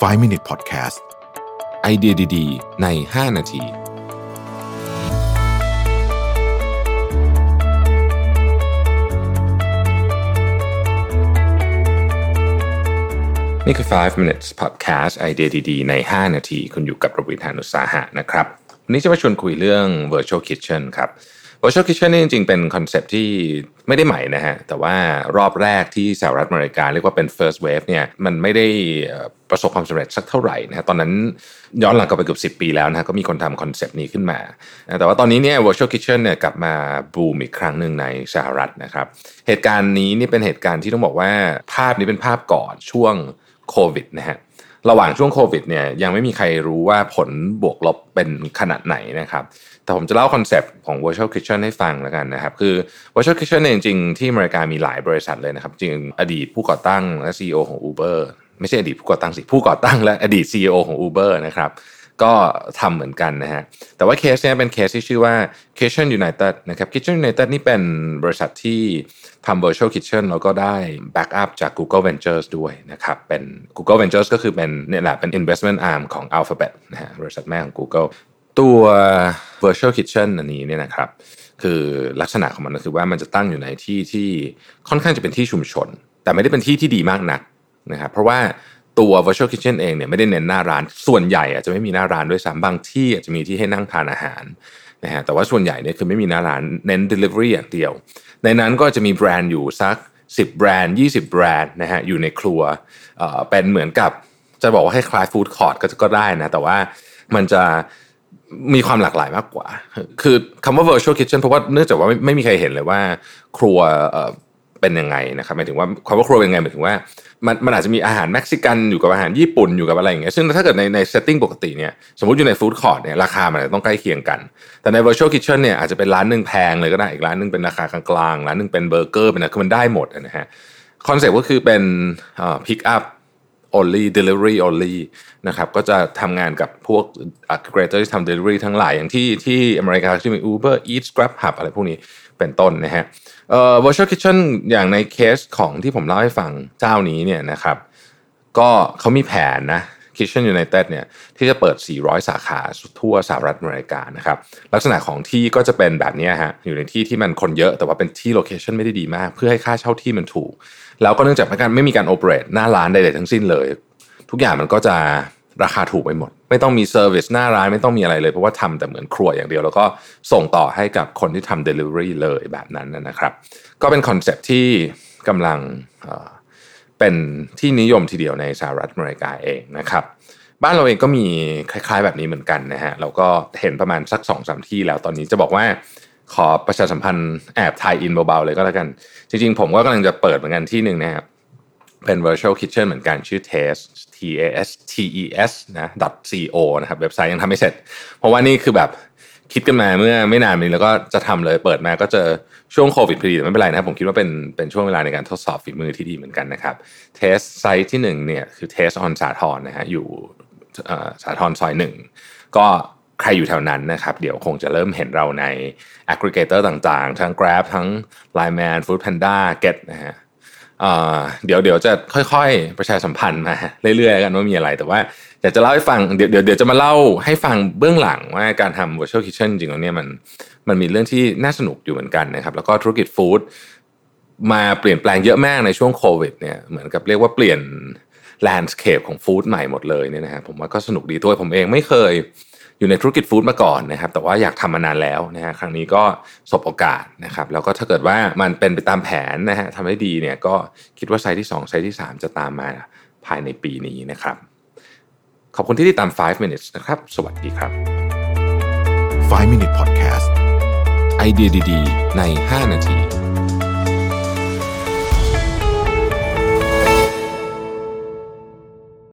5 Minute Podcast ไอเดียดีๆ ใน 5 นาที นี่คือ 5 minutes podcast ไอเดียดีๆ ใน 5 นาที คุณอยู่กับประวิทยานุสาหะนะครับ วันนี้จะมาชวนคุยเรื่อง virtual kitchen ครับ virtual kitchen นี่จริงๆ เป็นคอนเซปที่ไม่ได้ใหม่นะฮะ แต่ว่ารอบแรกที่สหรัฐอเมริกาเรียกว่าเป็น first wave เนี่ยมันไม่ได้ประสบความสำเร็จสักเท่าไหร่นะฮะตอนนั้นย้อนหลังกลับไปเกือบ10 ปีแล้วนะก็มีคนทำ concept นี้ขึ้นมา แต่ว่าตอนนี้เนี่ย virtual kitchen เนี่ยกลับมาบูมอีกครั้งหนึ่งในสหรัฐนะครับ เหตุการณ์นี้นี่เป็นเหตุการณ์ที่ต้องบอกว่าภาพนี้เป็นภาพก่อนช่วงโควิดนะฮะ ระหว่างช่วงโควิดเนี่ยยังไม่มีใครรู้ว่าผลบวกลบเป็นขนาดไหนนะครับ แต่ผมจะเล่า concept ของ virtual kitchen ให้ฟังแล้วกันนะครับ คือ virtual kitchen จริงๆที่อเมริกามีหลายบริษัทเลยนะครับ จริงอดีตผู้ก่อตั้งและ CEO ของ Uber ไม่ใช่อดีตผู้ก่อตั้งสิผู้ก่อตั้งและอดีต CEO ของ Uber นะครับ ก็ทำเหมือนกันนะฮะ แต่ว่าเคสเนี้ยเป็นเคสที่ชื่อว่า Kitchen United นะครับ Kitchen United นี่เป็นบริษัทที่ทำ virtual kitchen แล้วก็ได้ backup จาก Google Ventures ด้วยนะครับ เป็น Google Ventures ก็คือเป็นเนี่ยแหละเป็น investment arm ของ Alphabet นะฮะบริษัทแม่ของ Google ตัว virtual kitchen อันนี้เนี่ยนะครับ คือลักษณะของมันก็คือว่ามันจะตั้งอยู่ในที่ที่ค่อนข้างจะเป็นที่ชุมชน แต่ไม่ได้เป็นที่ที่ดีมากนักนะครับเพราะว่า ตัว virtual kitchen เองเนี่ยไม่ได้เน้นหน้าร้าน ส่วนใหญ่อาจจะไม่มีหน้าร้านด้วยซ้ำบางที่อาจจะมีที่ให้นั่งทานอาหารนะฮะแต่ว่าส่วนใหญ่เนี่ยคือไม่มีหน้าร้านเน้น delivery อย่างเดียว ในนั้นก็จะมีแบรนด์อยู่สัก 10 แบรนด์ 20 แบรนด์นะฮะอยู่ในครัวเอ่อเป็นเหมือนกับจะบอกว่าให้คล้าย food court ก็ได้นะแต่ว่ามันจะมีความหลากหลายมากกว่า คือคำว่า virtual kitchen เพราะว่าเนื่องจากว่าไม่ไม่มีใครเห็นเลยว่า ครัว เป็นยังไงนะครับหมายถึงว่าความว่าครัวเป็นยังไงหมายถึงว่ามันมันอาจจะมีอาหารเม็กซิกันอยู่กับอาหารญี่ปุ่นอยู่กับอะไรอย่างเงี้ยซึ่งถ้าเกิดในใน setting ปกติเนี่ยสมมติอยู่ใน food court เนี่ยราคามันต้องใกล้เคียงกัน แต่ใน virtual kitchen เนี่ยอาจจะเป็นร้านหนึ่งแพงเลยก็ได้อีกร้านนึงเป็นราคากลางๆร้านนึงเป็นเบอร์เกอร์เป็นอะไรคือมันได้หมดนะฮะconcept ก็คือเป็นอ่า pick up only delivery only นะครับก็จะทำงานกับพวก aggregator ที่ทำ delivery ทั้งหลาย อย่างที่ที่อเมริกาที่มี Uber Eats Grubhub อะไรพวกนี้เป็นต้นนะฮะเอ่อ virtual kitchen อย่างในเคสของที่ผมเล่าให้ฟังเจ้านี้เนี่ยนะครับก็เขามีแผนนะ Kitchen United เนี่ยที่จะเปิด 400 สาขาทั่วสหรัฐอเมริกานะครับลักษณะของที่ก็จะเป็นแบบนี้ฮะอยู่ในที่ที่มันคนเยอะแต่ว่าเป็นที่ location ไม่ได้ดีมาก เพื่อให้ค่าเช่าที่มันถูก แล้วก็เนื่องจากการไม่มีการ operate หน้าร้านใดๆทั้งสิ้นเลย ทุกอย่างมันก็จะราคาถูกไปหมด ไม่ต้องมี service หน้าร้านไม่ต้องมีอะไรเลยเพราะว่าทำแต่เหมือนครัวอย่างเดียว แล้วก็ส่งต่อให้กับคนที่ทำ Delivery เลยแบบนั้นนะครับ ก็เป็น concept ที่กำลัง เป็นที่นิยมทีเดียวในสหรัฐอเมริกาเองนะครับ บ้านเราเองก็มีคล้ายๆแบบนี้เหมือนกันนะฮะเราก็เห็นประมาณสัก2อสที่แล้วตอนนี้จะบอกว่าขอประชาสัมพันธ์แอบ tie-in เบาๆเลยก็แล้วกัน จริงๆ ผมก็กำลังจะเปิดเหมือนกันที่หนึ่งนะครับเป็น virtual kitchen เหมือนกันชื่อ Tastes T A S T E S นะ .co นะครับเว็บไซต์ยังทำไม่เสร็จ เพราะว่านี่คือแบบ คิดกันมาเมื่อไม่นานนี้แล้วก็จะทำเลยเปิดมาก็เจอช่วงโควิดพอดีแต่ไม่เป็นไรนะครับผมคิดว่าเป็นเป็นช่วงเวลาในการทดสอบฝีมือที่ดีเหมือนกันนะครับ Tastes site ที่หนึ่งเนี่ยคือ Tastes on สาทรนะฮะอยู่สาทรซอยหนึ่งก็ใครอยู่แถวนั้นนะครับ เดี๋ยวคงจะเริ่มเห็นเราใน aggregator ต่างๆ ทั้ง Grab ทั้ง Line Man Food Panda Get นะฮะ เดี๋ยวเดี๋ยวจะค่อยๆ ประชาสัมพันธ์มาเรื่อยๆกันว่ามีอะไร แต่ว่าอยากจะเล่าให้ฟังเดี๋ยวเดี๋ยวจะมาเล่าให้ฟังเบื้องหลังว่าการทำ virtual kitchen จริงๆแล้วเนี่ยมันมันมีเรื่องที่น่าสนุกอยู่เหมือนกันนะครับ แล้วก็ธุรกิจฟู้ดมาเปลี่ยนแปลงเยอะมากในช่วงโควิดเนี่ยเหมือนกับเรียกว่าเปลี่ยนlandscape ของ food ใหม่หมดเลยเนี่ยนะฮะผมว่าก็สนุกดีตัวผมเองไม่เคย อยู่ในธุรกิจ food มาก่อนนะครับ แต่ว่าอยากทำมานานแล้วนะฮะครั้งนี้ก็สบโอกาสนะครับ แล้วก็ถ้าเกิดว่ามันเป็นไปตามแผนนะฮะทำได้ดีเนี่ยก็คิดว่าไซส์ที่ 2 ไซส์ที่ 3 จะตามมาภายในปีนี้นะครับ ขอบคุณที่ติดตาม 5 minutes นะครับ สวัสดีครับ 5 Minute Podcast ไอเดียดีๆ ใน 5 นาที